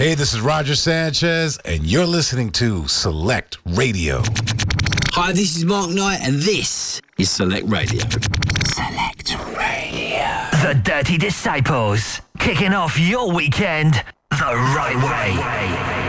Hey, this is Roger Sanchez, and you're listening to Select Radio. Hi, this is Mark Knight, and this is Select Radio. Select Radio. The Dirty Disciples, kicking off your weekend the right way.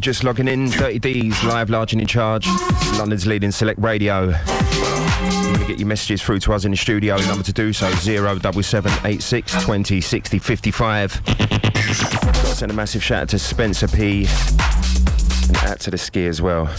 You're just logging in, Dirty D's live, large and in charge. London's leading select radio. To get your messages through to us in the studio. Number to do so 07786 20 60 55. Got to send a massive shout out to Spencer P. And out to the ski as well.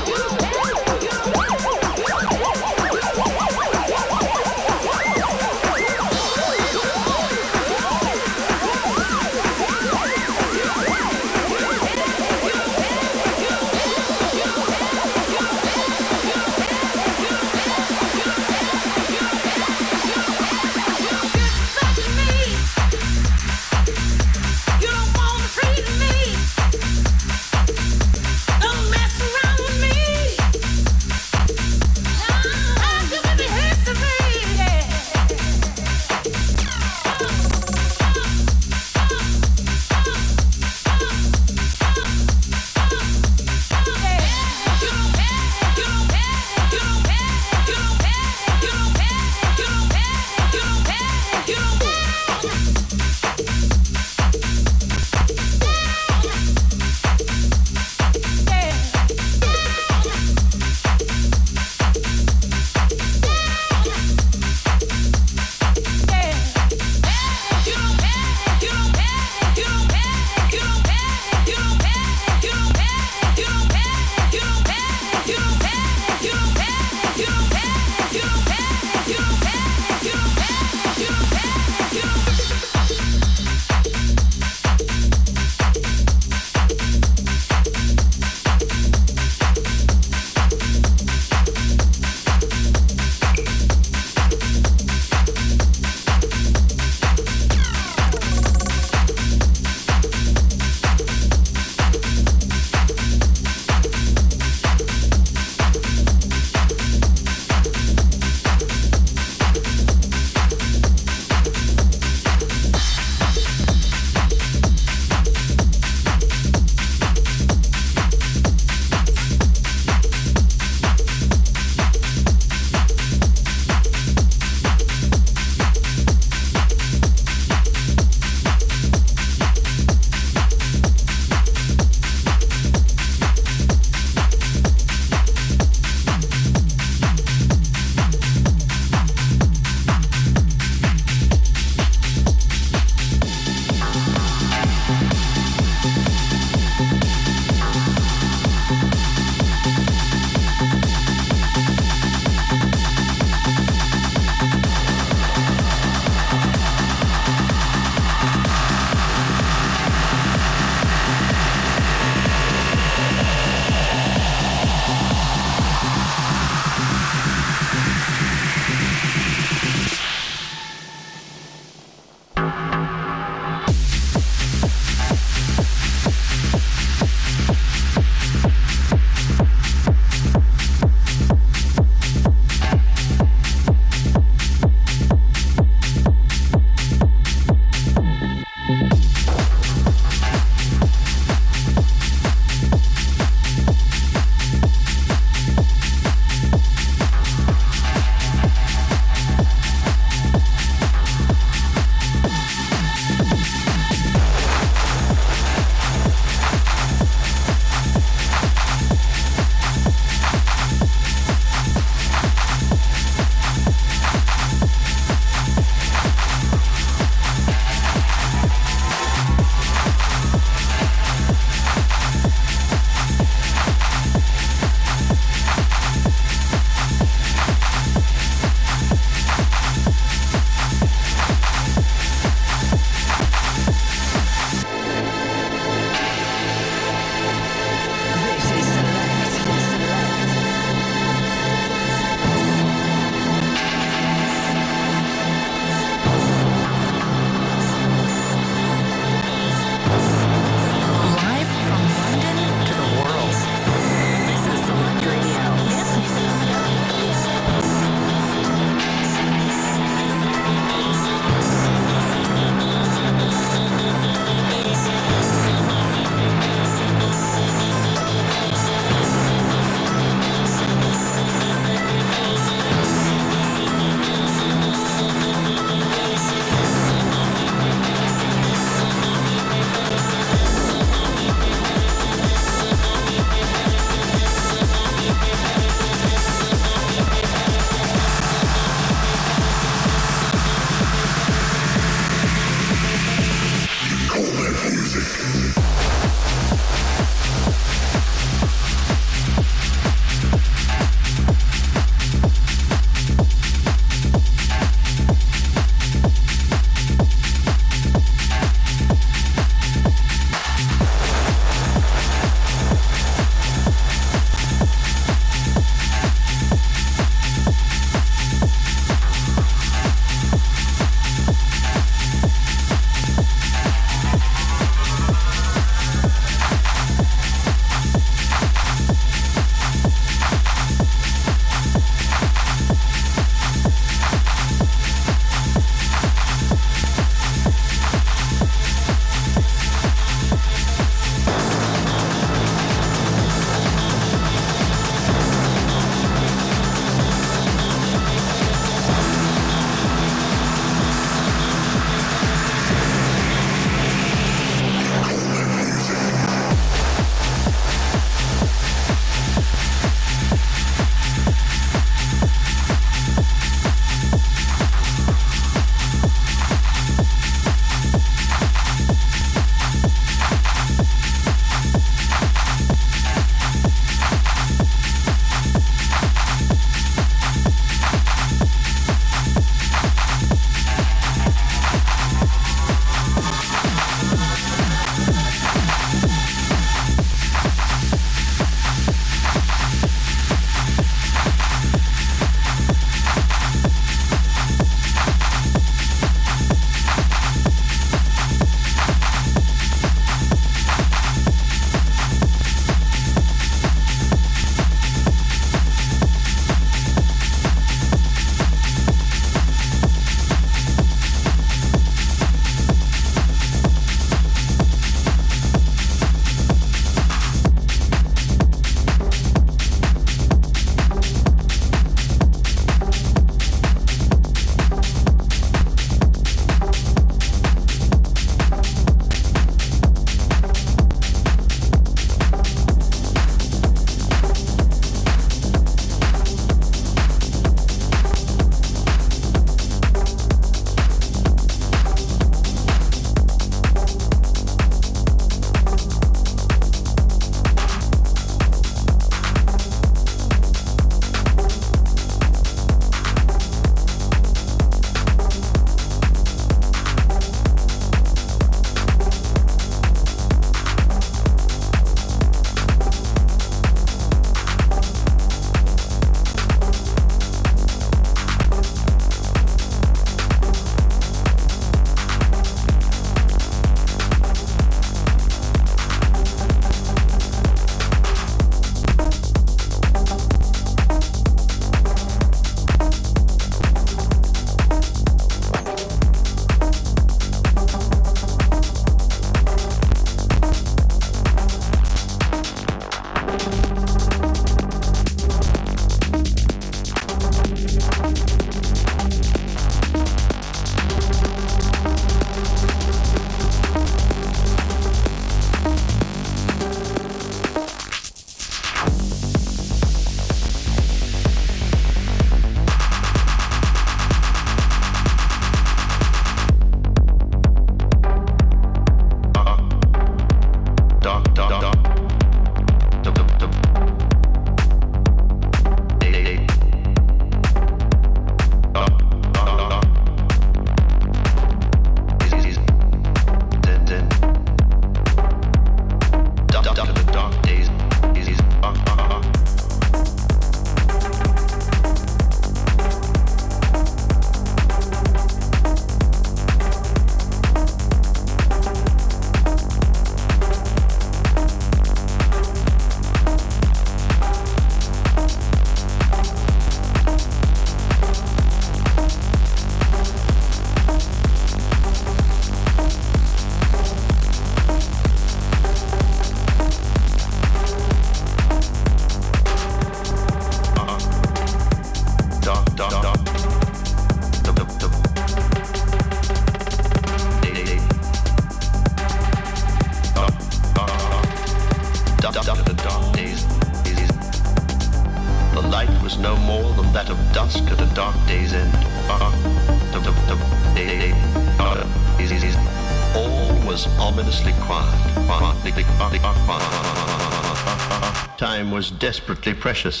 Precious.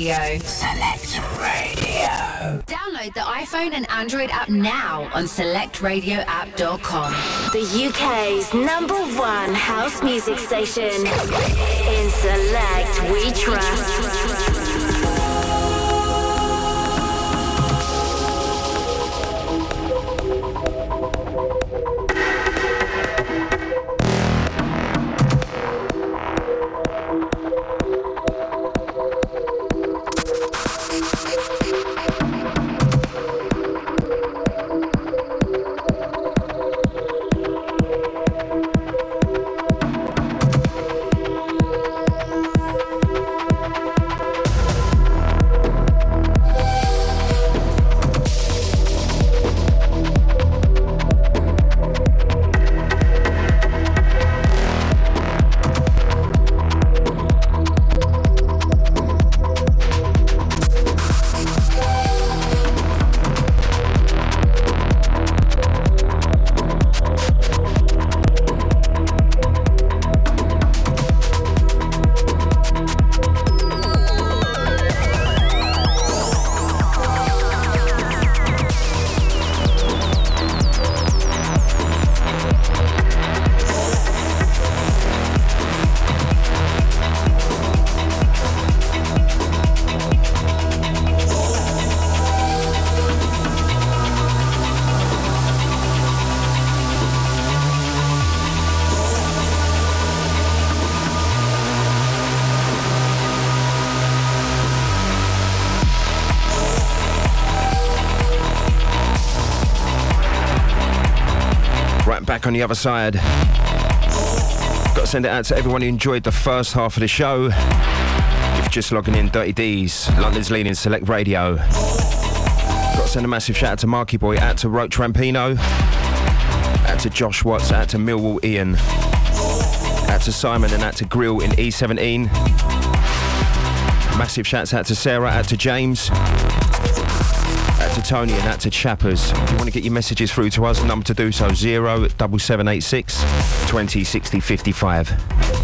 Radio. Select Radio. Download the iPhone and Android app now on selectradioapp.com. The UK's number one house music station. In Select, we trust. Back on the other side. Got to send it out to everyone who enjoyed the first half of the show. If you're just logging in, Dirty D's, London's leading select radio. Got to send a massive shout out to Marky Boy, out to Roach Rampino, out to Josh Watts, out to Millwall Ian, out to Simon and out to Grill in E17. Massive shouts out to Sarah, out to James. Tony and out to Chappers. If you want to get your messages through to us, number to do so 07786 2060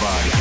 Bye.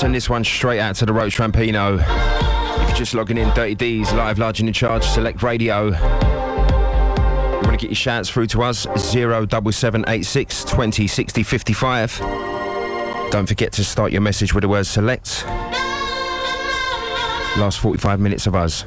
Send this one straight out to the Roach Trampino. If you're just logging in, Dirty D's, live, large and in charge, select radio. You want to get your shouts through to us, 07786 20 60 55. Don't forget to start your message with the word select. Last 45 minutes of us.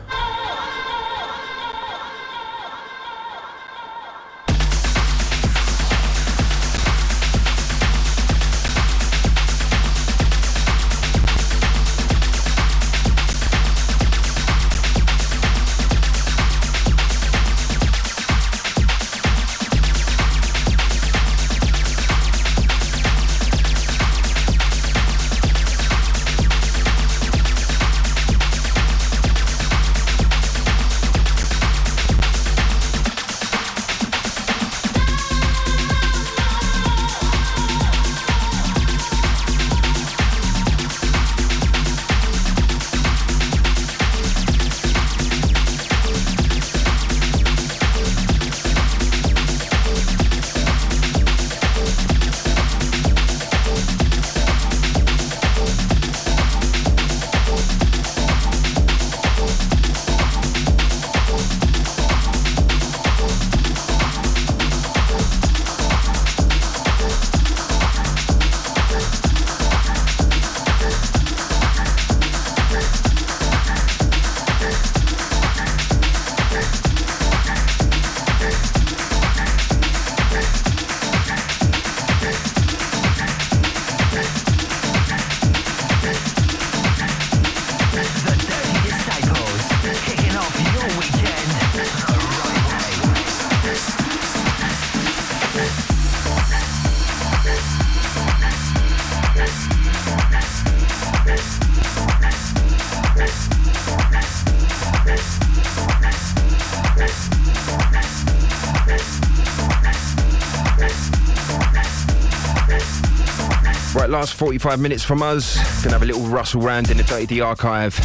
45 minutes from us. Gonna have a little rustle round in the Dirty D archive.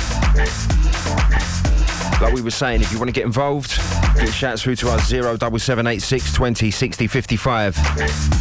Like we were saying, if you want to get involved, get shouts through to us 07786 20 60 55.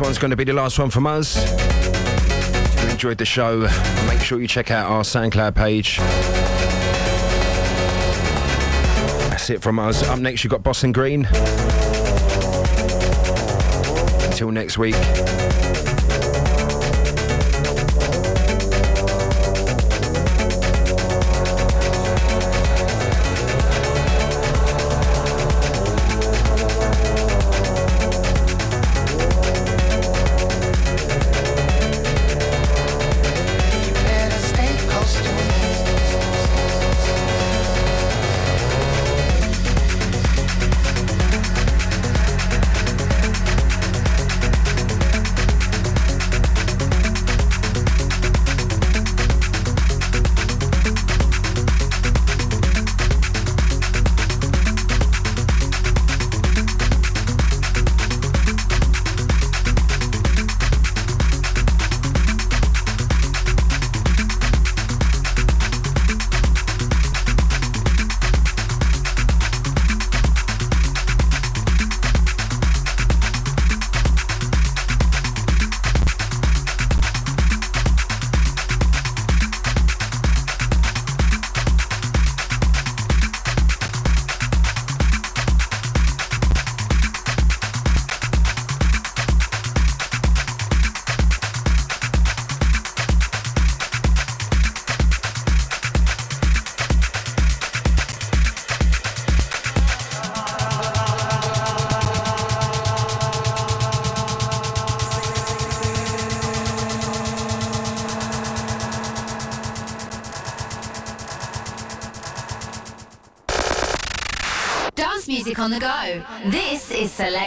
This one's going to be the last one from us. If you enjoyed the show, make sure you check out our SoundCloud page. That's it from us. Up next, you've got Boston Green. Until next week.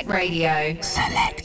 Radio. Select